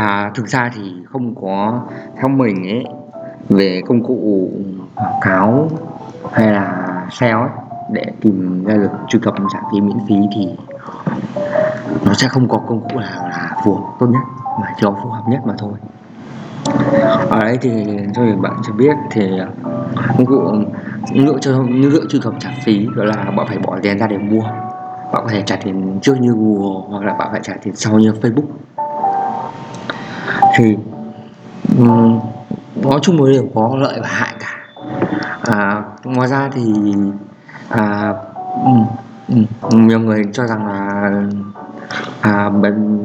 À, thực ra thì không có theo mình ấy về công cụ quảng cáo hay là SEO ấy để tìm ra được truy cập trả phí miễn phí thì nó sẽ không có công cụ nào là phù hợp tốt nhất mà chỉ có phù hợp nhất mà thôi. Ở đây thì cho bạn cho biết thì công cụ lựa cho lựa truy cập trả phí đó là bạn phải bỏ tiền ra để mua. Bạn có thể trả tiền trước như Google hoặc là bạn phải trả tiền sau như Facebook thì um, nói chung một đều có lợi và hại cả. À, ngoài ra thì à, ừ, ừ, nhiều người cho rằng là à,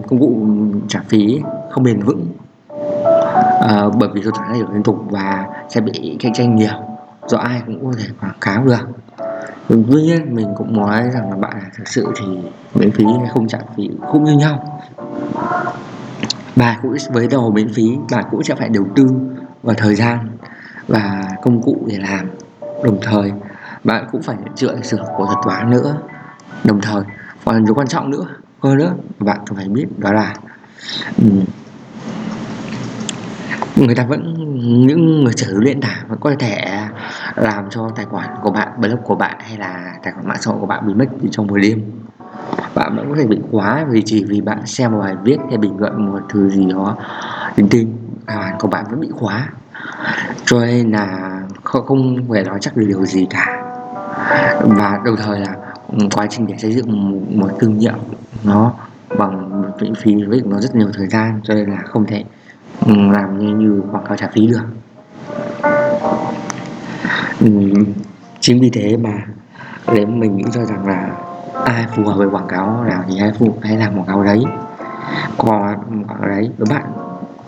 công cụ trả phí không bền vững. À, bởi vì số tháng thay đổi liên tục và sẽ bị cạnh tranh nhiều do ai cũng có thể quảng cáo được. Tuy nhiên mình cũng nói rằng là bạn thực sự thì miễn phí hay không trả phí cũng như nhau bà cũng với đồ miễn phí, bà cũng sẽ phải đầu tư và thời gian và công cụ để làm. Đồng thời bạn cũng phải dựa sửa của thuật toán nữa. Đồng thời, còn điều quan trọng nữa, hơn nữa bạn phải biết đó là ừ, người ta vẫn, những người sở hữu nền tảng vẫn có thể làm cho tài khoản của bạn, blog của bạn hay là tài khoản mạng xã hội của bạn bị mất trong một đêm bạn vẫn có thể bị khóa vì chỉ vì bạn xem một bài viết hay bình luận một thứ gì đó linh tinh. Tài khoản của bạn vẫn bị khóa. Cho nên là không, không phải nói chắc được điều gì cả. Và đồng thời là ừ, quá trình để xây dựng một, một thương hiệu nó bằng miễn phí với nó rất nhiều thời gian cho nên là không thể ừ, làm như, như quảng cáo trả phí được. Ừ, chính vì thế mà nếu mình nghĩ cho rằng là ai phù hợp với quảng cáo nào thì hãy phụ hãy làm quảng cáo đấy. Còn quảng cáo đấy các bạn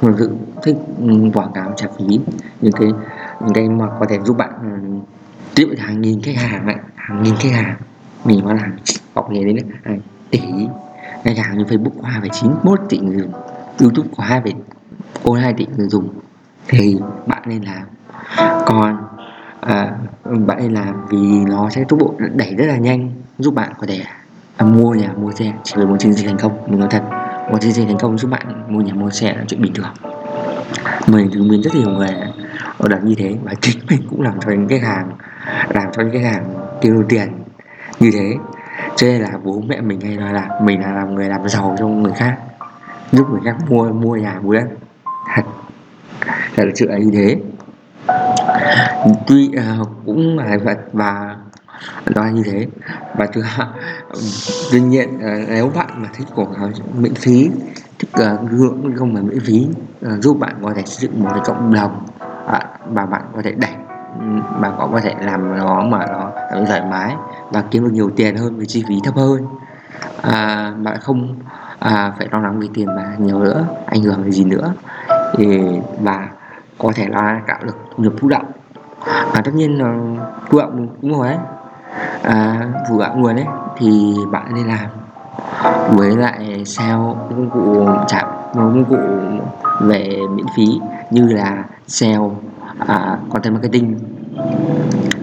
thực sự thích ừ, quảng cáo trả phí những cái những cái mà có thể giúp bạn ừ, tiếp hàng nghìn khách hàng này hàng nghìn khách hàng. Mình có làm bọc nghề đến này à, tỷ khách hàng như Facebook có 2,91 tỷ người dùng YouTube có 2, ôn 2 tỷ người dùng. Thì bạn nên làm. Còn à, bạn nên làm vì nó sẽ tốc độ đẩy rất là nhanh giúp bạn có thể à, mua nhà mua xe. Chỉ với một chương trình thành công mình nói thật một chương trình thành công giúp bạn mua nhà mua xe là chuyện bình thường. Mình chứng minh rất nhiều người ở đặt như thế và chính mình cũng làm cho những khách hàng làm cho những khách hàng tiêu tiền như thế. Cho nên là bố mẹ mình hay nói là mình là làm người làm giàu cho người khác giúp người khác mua mua nhà mua đất. Thật. Thật là chuyện như thế. Tuy uh, cũng là vật và đó như thế và thứ hai tuy nhiên ờ, nếu bạn mà thích quảng cáo miễn phí thích uh, không phải miễn phí uh, giúp bạn có thể xây dựng một cái cộng đồng uh, và bạn có thể đẩy bạn có thể làm nó mà nó thoải mái và kiếm được nhiều tiền hơn với chi phí thấp hơn. À, bạn không à, phải lo lắng về tiền mà nhiều nữa ảnh hưởng về gì nữa. Thì và có thể là tạo được nghiệp thụ động. Và tất nhiên là thụ động đúng rồi đấy à, vụ gạo nguồn đấy thì bạn nên làm. Với lại SEO công cụ chạm công cụ về miễn phí như là SEO à, content marketing.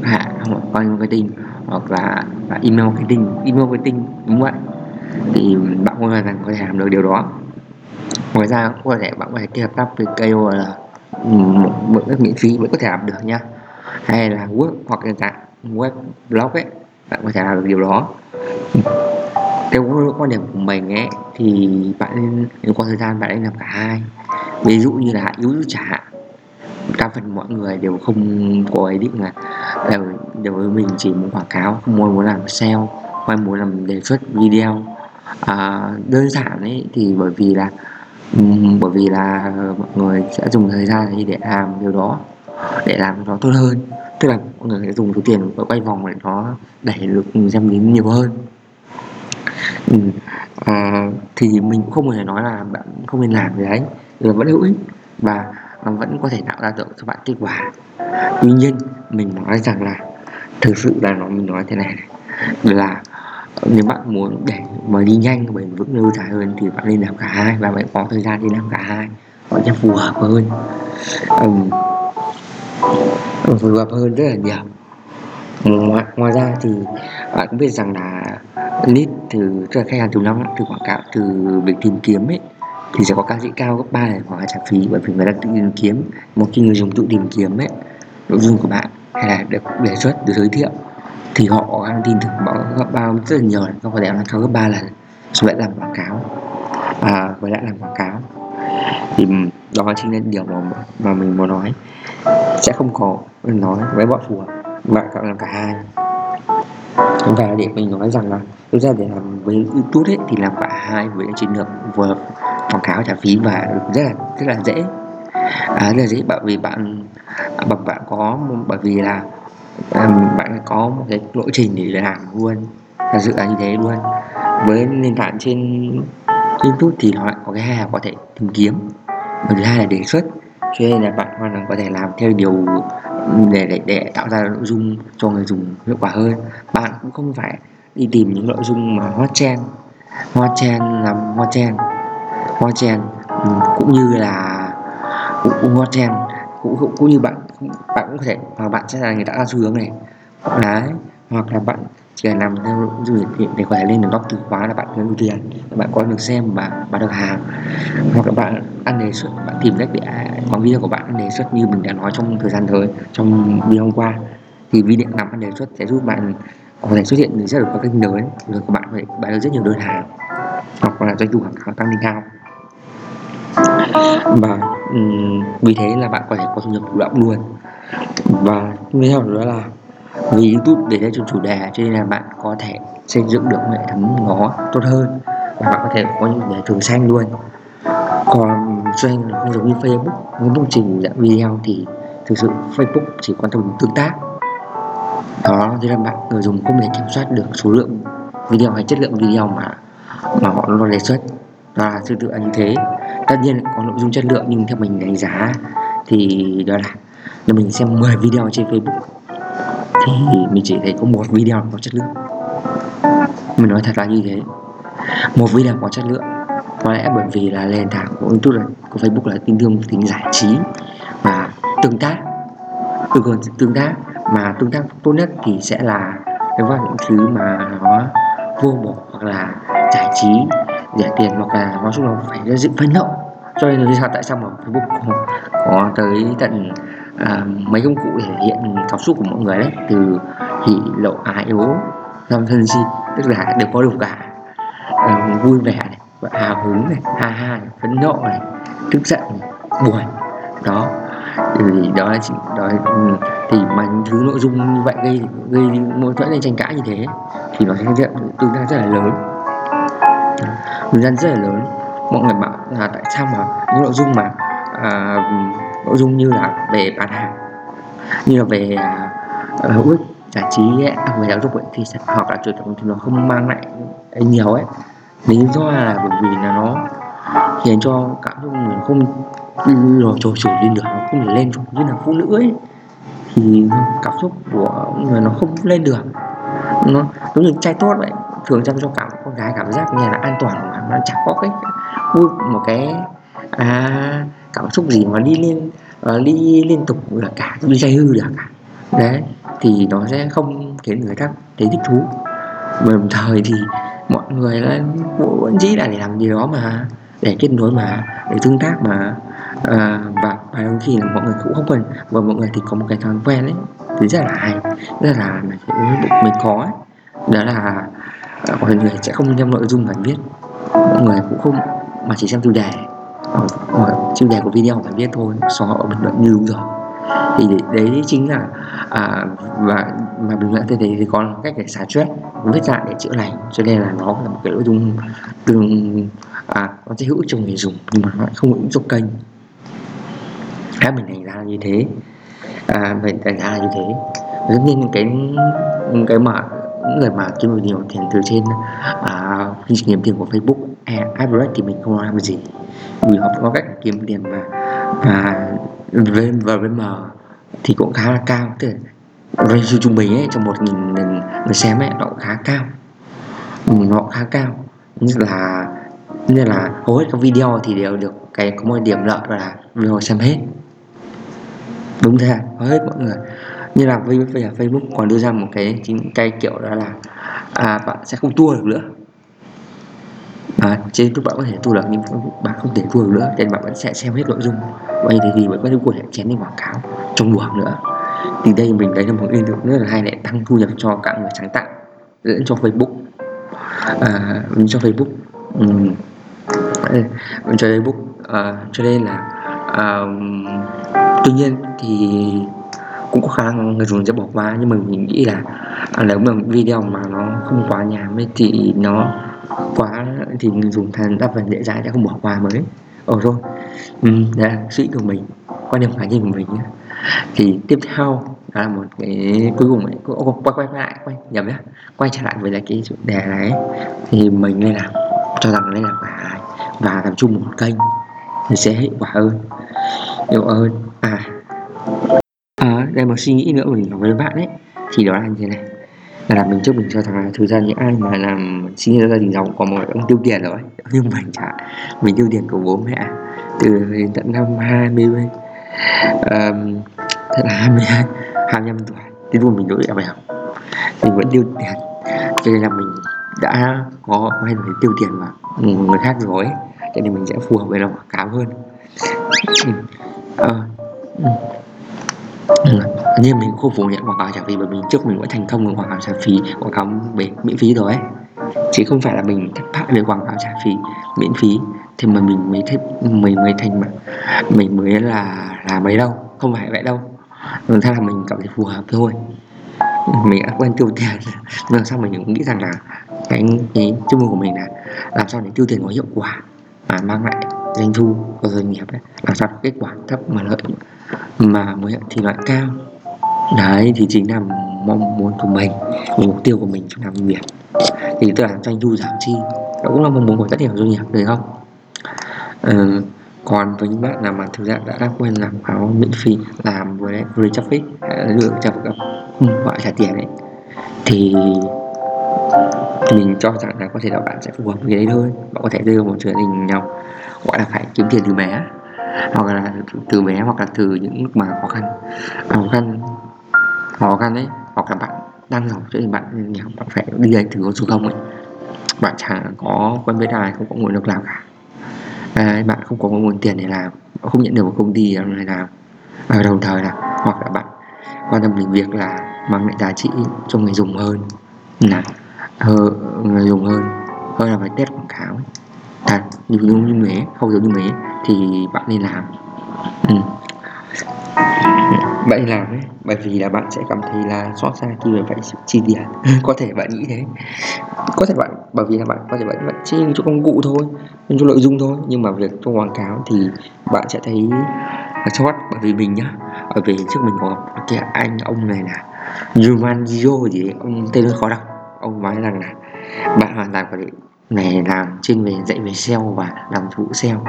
Hạ hoặc content marketing hoặc là, là email marketing email marketing đúng vậy thì bạn hoàn toàn có thể làm được điều đó. Ngoài ra cũng có thể bạn có thể kết hợp với KOL ừ, một một cái miễn phí vẫn có thể làm được nha hay là word hoặc là cả web blog ấy bạn có thể làm được điều đó. Theo quan điểm của mình ấy thì bạn nên có thời gian bạn nên làm cả hai. Ví dụ như là yếu trả đa phần mọi người đều không có ý định là đều, đều với mình chỉ muốn quảng cáo không muốn muốn làm sale không muốn làm đề xuất video. À, đơn giản ấy thì bởi vì là bởi vì là mọi người sẽ dùng thời gian để làm điều đó để làm nó tốt hơn tức là mọi người sẽ dùng số tiền và quay vòng để nó đẩy được xem đến nhiều hơn. Ừ. à, thì mình cũng không thể nói là bạn không nên làm cái đấy. Là vẫn hữu ích và nó vẫn có thể tạo ra được cho bạn kết quả. Tuy nhiên mình nói rằng là thực sự là nó mình nói thế này, này là nếu bạn muốn để mà đi nhanh bền vững lâu dài hơn thì bạn nên làm cả hai và bạn có thời gian đi làm cả hai. Nó sẽ phù hợp hơn. Um, phù hợp hơn rất là nhiều. Ngoài, ngoài ra thì bạn cũng biết rằng là lead từ tức là khách hàng từ năm từ quảng cáo từ việc tìm kiếm ấy thì sẽ có cao dễ cao gấp 3 lần hoặc trả phí bởi vì người đang tự tìm kiếm. Một khi người dùng tự tìm kiếm ấy nội dung của bạn hay là được đề xuất được giới thiệu thì họ đang tin tưởng bao gấp bao rất là nhiều lần. Có thể là cao gấp 3 lần số lại làm quảng cáo. À, với lại làm quảng cáo. Thì đó chính là điều mà mà mình muốn nói. Sẽ không có nói với bọn phù hợp bạn cần làm cả hai. Và để mình nói rằng là thực ra để làm với youtube ấy thì làm cả hai với chiến lược vừa quảng cáo trả phí và rất là rất là dễ. À, rất là dễ bởi vì bạn à, bạn bạn có bởi vì là à, bạn có một cái lộ trình để làm luôn thật sự là như thế luôn. Với nền tảng trên youtube thì nó lại có cái hai có thể tìm kiếm mình thứ hai là đề xuất. Cho nên là bạn hoàn toàn có thể làm theo điều để, để để tạo ra nội dung cho người dùng hiệu quả hơn. Bạn cũng không phải đi tìm những nội dung mà hot trend hot trend làm hot trend hot trend ừ, cũng như là cũng hot trend cũng, cũng, cũng như bạn bạn cũng có thể hoặc bạn sẽ là người tạo ra xu hướng này. Đấy hoặc là bạn chỉ cần làm theo du lịch để khỏe lên được góc từ khóa là bạn có ưu tiền bạn có được xem và bán được hàng hoặc là bạn ăn đề xuất bạn tìm cách để à, quảng video của bạn ăn đề xuất như mình đã nói trong thời gian tới trong video hôm qua. Thì video làm ăn đề xuất sẽ giúp bạn có thể xuất hiện rất là các kênh lớn. Rồi của bạn phải bán được rất nhiều đơn hàng. Hoặc là doanh thu quảng cáo tăng lên cao. Và um, vì thế là bạn có thể có thu nhập chủ động luôn. Và tiếp theo đó là vì YouTube để ra cho chủ đề, cho nên là bạn có thể xây dựng được hệ thống nó tốt hơn. Và bạn có thể có những đề thường xanh luôn. Còn doanh không giống như Facebook muốn công trình dạng video thì thực sự Facebook chỉ quan tâm tương tác. Đó, thế là bạn người dùng không thể kiểm soát được số lượng video hay chất lượng video mà mà họ lo đề xuất. Và tương tự là như thế. Tất nhiên có nội dung chất lượng, nhưng theo mình đánh giá thì đó là là mình xem 10 video trên Facebook thì mình chỉ thấy có một video có chất lượng. Mình nói thật là như thế. Một video có chất lượng có lẽ bởi vì là nền tảng của YouTube là của Facebook là tin thương tính giải trí và tương tác. Ừ, tương hơn tương tác mà tương tác tốt nhất thì sẽ là nếu vào những thứ mà nó vô bổ hoặc là giải trí, rẻ tiền hoặc là nói chung là phải ra dựng phấn nộ cho nên lý do tại sao mà Facebook có, có tới tận à, mấy công cụ thể hiện cảm xúc của mọi người đấy. Từ hỉ lộ ái ố năm thân si. Tức là đều có đủ cả à, vui vẻ này hào hứng này ha ha này, phấn nộ này tức giận này, buồn. Đó. Thì đó là chị đó ừ, thì mà những thứ nội dung như vậy gây gây mâu thuẫn hay tranh cãi như thế thì nó sẽ tương tác rất là lớn. Tương tác rất là lớn mọi người bảo là tại sao mà những nội dung mà à, nội dung như là về bán hàng như là về à, à, hữu ích giải trí ấy, về giáo dục ấy, thì sẽ, hoặc là truyền thống thì nó không mang lại nhiều ấy. Lý do là bởi vì là nó khiến cho cảm xúc người không rồi trồi trồi lên được nó không thể lên như là phụ nữ ấy. Thì cảm xúc của người nó không lên được. Nó giống như trai tốt vậy thường chăm cho cảm con gái cảm giác như là an toàn mà nó chẳng có cái vui một cái à, cảm xúc gì mà đi lên uh, ờ, đi liên tục là cả đi dây hư được cả. Đấy thì nó sẽ không khiến người khác thấy thích thú. Đồng thời thì mọi người là vẫn chỉ là để làm gì đó mà để kết nối mà để tương tác mà. À, và và đôi khi là mọi người cũng không cần và mọi người thì có một cái thói quen ấy thì rất là hay rất là mình có ấy. đó là ờ, mọi người sẽ không đem nội dung bản viết. Mọi người cũng không mà chỉ xem tiêu đề. Ờ, tiêu đề của video phải biết thôi xóa họ bình luận như đúng rồi. Thì đấy chính là à, và mà bình luận thế thì, thì có cách để xả stress vết dạ để chữa lành. Cho nên là nó là một cái nội dung từng à nó sẽ hữu ích cho người dùng nhưng mà nó không hữu ích cho kênh. Các mình đánh giá là như thế. À, mình đánh giá là như thế. Tất nhiên cái cái mà những người mà kiếm được nhiều tiền từ trên à, khi nghiệm tiền của Facebook average thì mình không làm gì vì họ có cách kiếm tiền và và VM và VM thì cũng khá là cao. Tức là ratio trung bình ấy trong một nghìn người xem ấy nó cũng khá cao. Ừ, nó khá cao. Như là như là hầu hết các video thì đều được cái có một điểm lợi là video xem hết. Đúng thế hầu hết mọi người. Như là bây Facebook còn đưa ra một cái chính cái kiểu đó là à, bạn sẽ không tua được nữa à, trên lúc bạn có thể thu được nhưng bạn không thể thu được nữa nên bạn vẫn sẽ xem hết nội dung. Vậy thì vẫn có những cuộc chén đi quảng cáo trong buồng nữa. Thì đây mình thấy là một ý tưởng rất là hay lại tăng thu nhập cho cả người sáng tạo lẫn cho facebook. À, cho facebook. Um, cho facebook. À, cho nên là à, tuy nhiên thì cũng có khả năng người dùng sẽ bỏ qua. Nhưng mà mình nghĩ là à, nếu mà video mà nó không quá nhàm mới thì nó quá thì người dùng than đa phần dễ dàng để không bỏ qua mới. Ồ rồi. Ừ, là suy của mình quan điểm cá nhân của mình nhé. Thì tiếp theo đó là một cái cuối cùng ấy quay quay lại quay nhầm nhá. Quay trở lại với lại cái chủ đề này. Thì mình nên làm cho rằng nên làm cả và làm chung một kênh thì sẽ hiệu quả hơn hiệu quả hơn. À à đây một suy nghĩ nữa mình nói với bạn ấy. Thì đó là như thế này là mình trước mình cho thằng là thực ra những ai mà làm sinh ra gia đình giàu có một ông tiêu tiền rồi nhưng mình chả mình tiêu tiền của bố mẹ từ đến tận năm 20 um, thật là 22 25 tuổi đến lúc mình đổi học mình vẫn tiêu tiền cho nên là mình đã có quen với tiêu tiền mà người khác rồi cho nên mình sẽ phù hợp với lòng quảng cáo hơn ừ. ờ. ừ. Ừ nhiên mình không phủ nhận quảng cáo trả phí, bởi mình trước mình đã thành công với quảng cáo trả phí, quảng cáo miễn phí rồi ấy. Chứ không phải là mình thất bại về quảng cáo trả phí, miễn phí. Thì mà mình mới thích, mình mới thành mà, mình mới là là mấy đâu không phải vậy đâu nên là mình cảm thấy phù hợp thôi. Mình đã quen tiêu tiền. Nhưng sao mình cũng nghĩ rằng là cái cái chuyên môn của mình là làm sao để tiêu tiền có hiệu quả mà mang lại doanh thu của doanh nghiệp ấy. Làm sao kết quả thấp mà lợi, mà mới thì loại cao đấy thì chính là mong muốn của mình mục tiêu của mình trong làm việc thì tức là doanh thu giảm chi. Đó cũng là mong muốn của rất nhiều doanh nghiệp được không? Ừ, còn với những bạn nào mà thực ra đã đang quen làm báo miễn phí làm với free traffic lượng traffic gọi ừ, trả tiền ấy thì mình cho rằng là có thể là bạn sẽ phù hợp với cái đấy thôi. Bạn có thể đưa một chuyện tình nào gọi là phải kiếm tiền từ bé hoặc là từ bé hoặc là từ những lúc mà khó khăn. À, khó khăn khó khăn đấy. Hoặc là bạn đang giàu cho nên bạn nghèo bạn phải đi anh thử con số không ấy. Bạn chẳng có quen biết ai không có nguồn lực làm cả. À, bạn không có nguồn tiền để làm không nhận được một công ty để làm. Và đồng thời là hoặc là bạn quan tâm đến việc là mang lại giá trị cho người dùng hơn là người dùng hơn. Hơn là phải test quảng cáo thật như như thế không giống như thế thì bạn nên làm. Ừ bạn làm ấy bởi vì là bạn sẽ cảm thấy là xót xa khi phải chi tiền có thể bạn nghĩ thế. Có thể bạn bởi vì là bạn có thể bạn bạn chi cho công cụ thôi cho nội dung thôi. Nhưng mà việc cho quảng cáo thì bạn sẽ thấy là chót bởi vì mình nhá ở về trước mình có cái anh ông này là Yumanjiro gì ấy, ông tên hơi khó đọc. Ông nói rằng là bạn hoàn toàn có thể này làm trên về dạy về SEO và làm vụ SEO.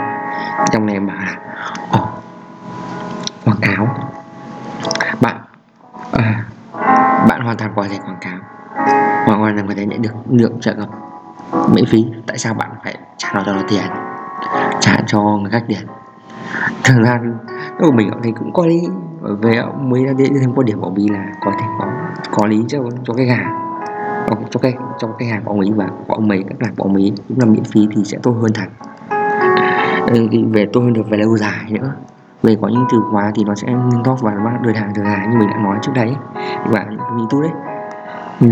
Trong này bảo là oh, quảng cáo. Hoàn toàn có thể quảng cáo. Hoàn toàn có thể nhận được lượng trợ cấp miễn phí. Tại sao bạn phải trả nó cho nó tiền? Trả cho người khác tiền. Thường ra của mình cũng thấy cũng có lý. Về mới ra đến thêm quan điểm của mình là có thể có có lý cho cho cái gà. Cho cái cho cái hàng của ông ấy và của ông ấy các làm của ông ấy cũng là miễn phí thì sẽ tốt hơn thật. Về tốt hơn được về lâu dài nữa. Về có những từ khóa thì nó sẽ nâng top và nó đơn hàng từ hàng. Như mình đã nói trước đấy và những youtube đấy. Ừ.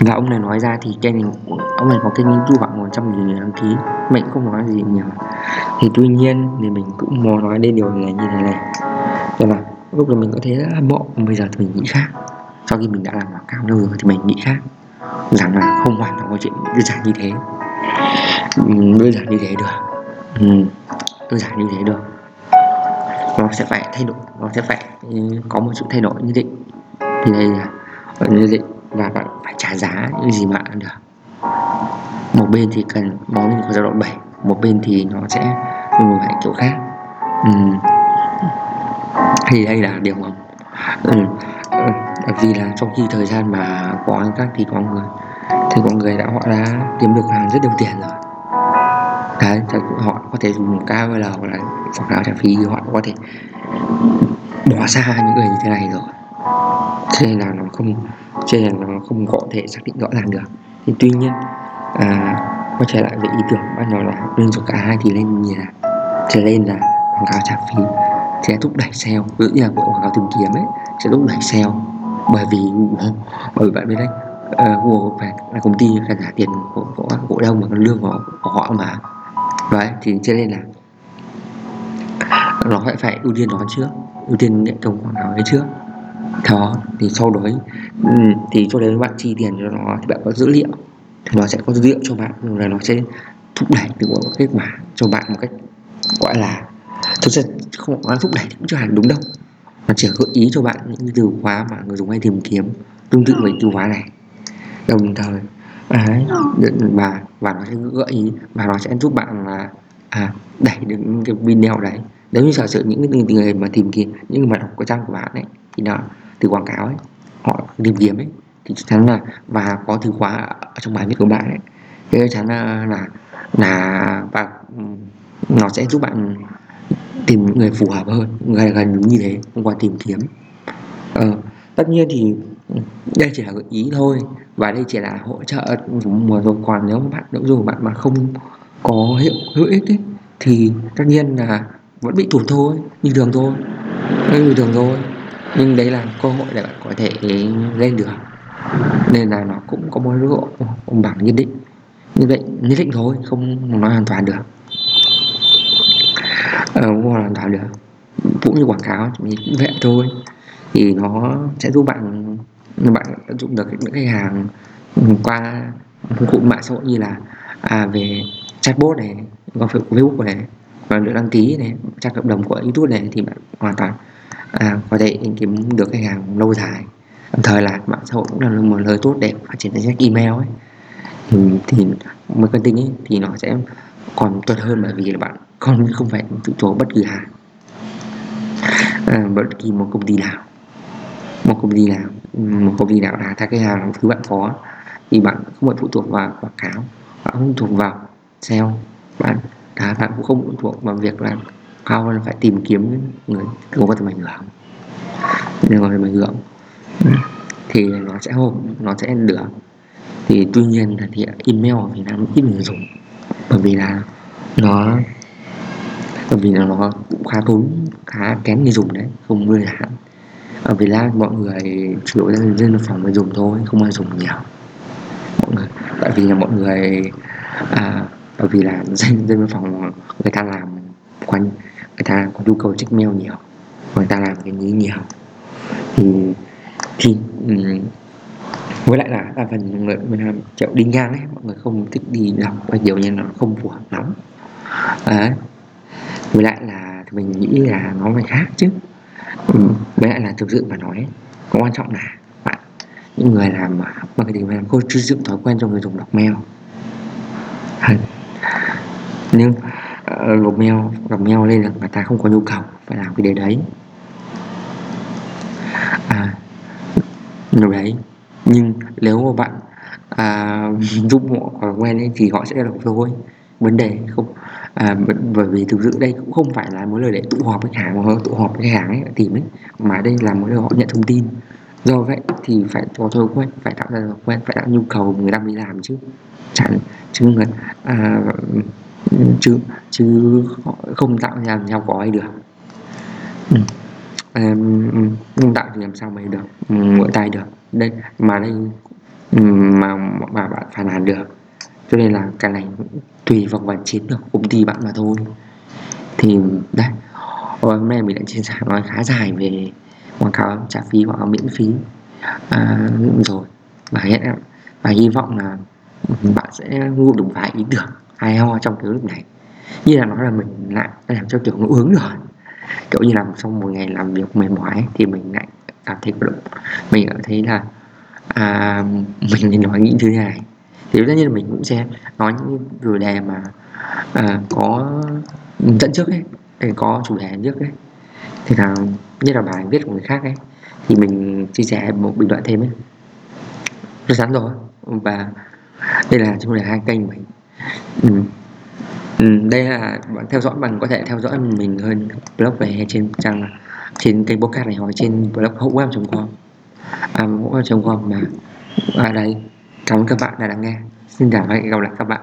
và ông này nói ra thì kênh mình ông này có kênh youtube khoảng một trăm nghìn người đăng ký. Mình không nói gì nhiều. Thì tuy nhiên thì mình cũng muốn nói đến điều này như thế này. Cho là lúc là mình có thể hâm mộ bây giờ thì mình nghĩ khác. Sau khi mình đã làm quảng cáo lâu rồi thì mình nghĩ khác. Rằng là không hoàn toàn có chuyện đơn giản như thế. Đơn giản như thế được. Đơn giản như thế được. Nó sẽ phải thay đổi nó sẽ phải có một sự thay đổi nhất định thì đây là nhất định và bạn phải trả giá những gì bạn ăn được một bên thì cần món mình có giai đoạn 7 một bên thì nó sẽ dùng lại kiểu khác ừ. thì đây là điều mà ừ. bởi vì là trong khi thời gian mà có ăn các thì có người, thì có người đã, họ đã kiếm được hàng rất nhiều tiền rồi đấy họ có thể dùng KOL hoặc là quảng cáo trả phí họ có thể bỏ xa những người như thế này rồi cho nên là nó không cho nên là nó không có thể xác định rõ ràng được. Thì tuy nhiên à, quay trở lại về ý tưởng ban đầu là lên cho cả hai thì lên như là trở lên là quảng cáo trả phí sẽ thúc đẩy sale. Ví như là quảng cáo tìm kiếm ấy sẽ thúc đẩy sale. Bởi vì Google bởi vì bạn biết đấy uh, Google phải là công ty phải trả tiền của, của cổ đông mà lương của, của họ mà. Đấy thì cho nên là nó phải phải ưu tiên nó trước ưu tiên hệ thống quảng cáo ấy trước đó thì sau đấy ừ, thì cho đến bạn chi tiền cho nó thì bạn có dữ liệu. Thì nó sẽ có dữ liệu cho bạn là nó sẽ thúc đẩy từ một kết quả cho bạn một cách gọi là thực ra không nói thúc đẩy cũng chưa hẳn đúng đâu. Nó chỉ gợi ý cho bạn những từ khóa mà người dùng hay tìm kiếm tương tự với từ khóa này. Đồng thời đấy, và và nó sẽ gợi ý và nó sẽ giúp bạn là à, đẩy được cái video đấy. Nếu như giả sử những cái người mà tìm kiếm những người mà đọc cái trang của bạn ấy thì nó từ quảng cáo ấy họ tìm kiếm ấy thì chắc chắn là và có từ khóa ở trong bài viết của bạn ấy. Thì chắc chắn là là, là và nó sẽ giúp bạn tìm người phù hợp hơn gần gần như thế thông qua tìm kiếm. Ờ, tất nhiên thì đây chỉ là gợi ý thôi và đây chỉ là hỗ trợ mùa rồi còn nếu bạn nếu dù bạn mà không có hiệu hữu ích ấy, thì tất nhiên là vẫn bị tụt thôi như thường thôi như thường thôi nhưng đấy là cơ hội để bạn có thể lên được. Nên là nó cũng có một độ công bằng nhất định. Như vậy nhất định thôi không nói hoàn toàn được. Ờ, không hoàn toàn được. Cũng như quảng cáo thì cũng vậy thôi. Thì nó sẽ giúp bạn bạn tận dụng được những khách hàng qua công cụ mạng xã hội như là à, về chatbot này qua Facebook này và được đăng ký này trang cộng đồng của YouTube này thì bạn hoàn toàn à, có thể kiếm được khách hàng lâu dài. Đồng thời là mạng xã hội cũng là một lời tốt để phát triển danh sách email ấy. Ừ, thì, thì marketing ấy thì nó sẽ còn tốt hơn bởi vì là bạn không không phải phụ thuộc bất kỳ hàng à, bất kỳ một công ty nào. Một công ty nào một công ty nào là các cái hàng thứ bạn có thì bạn không phải phụ thuộc vào quảng cáo bạn không thuộc vào sale. Bạn cả bạn cũng không phụ thuộc vào việc là cao hơn phải tìm kiếm người có tầm ảnh hưởng. Nên gọi là ảnh hưởng thì nó sẽ hộp nó sẽ được. Thì tuy nhiên là thì email ở Việt Nam ít người dùng. Bởi vì là nó bởi vì là nó cũng khá tốn khá kén người dùng đấy không đơn giản ở Việt Nam mọi người chủ yếu là dân phòng mới dùng thôi không ai dùng nhiều. Mọi người tại vì là mọi người à, bởi vì là dân dân phòng người ta làm quanh người ta có nhu cầu check mail nhiều người ta làm cái gì nhiều. Thì thì um, với lại là đa phần người việt nam chợ đi ngang ấy mọi người không thích đi đọc và nhiều như nó không phù hợp lắm. Đấy. Với lại là mình nghĩ là nó phải khác chứ. Ừ, với lại là thực sự mà nói có quan trọng là bạn những người làm marketing làm cô xây dựng thói quen cho người dùng đọc mail. Nhưng Ờ, lục mail đọc mail lên là người ta không có nhu cầu phải làm cái đề đấy. À điều đấy nhưng nếu mà bạn à, giúp họ quen ấy, thì họ sẽ đọc thôi. Vấn đề không à, bởi vì thực sự đây cũng không phải là mối lời để tụ họp với khách hàng mà tụ họp với khách hàng ấy tìm ấy mà đây là mối lời họ nhận thông tin. Do vậy thì phải có thói quen phải tạo ra thói quen phải tạo nhu cầu người đang đi làm chứ. Chẳng chứ người à, chứ chứ không tạo ra làm sao có ai được. Ừ. tạo thì làm sao mày được mỗi tay được. Đây mà đây mà mà bạn phản nàn được. Cho nên là cái này tùy vào bản chiến được công ty bạn mà thôi. Thì đây hôm nay mình đã chia sẻ nói khá dài về quảng cáo trả phí quảng cáo miễn phí. À, rồi và hiện và hy vọng là bạn sẽ ngủ được vài ý tưởng hay ho trong cái lúc này. Như là nói là mình lại làm cho kiểu nó ướng rồi. Kiểu như là xong một ngày làm việc mệt mỏi thì mình lại cảm thấy có mình cảm thấy là à, mình nên nói những thứ này. Thì tất nhiên là mình cũng sẽ nói những chủ đề mà à, có dẫn trước ấy để có chủ đề trước ấy. Thì là như là bài viết của người khác ấy thì mình chia sẻ một bình luận thêm ấy. Rất sẵn rồi. Và đây là chủ đề hai kênh mình ừ. Ừ, đây là bạn theo dõi bằng có thể theo dõi mình hơn blog về trên trang trên kênh podcast này hoặc trên blog hậu web.com à, hậu web.com mà. À đây. Cảm ơn các bạn đã lắng nghe. Xin chào và hẹn gặp lại các bạn.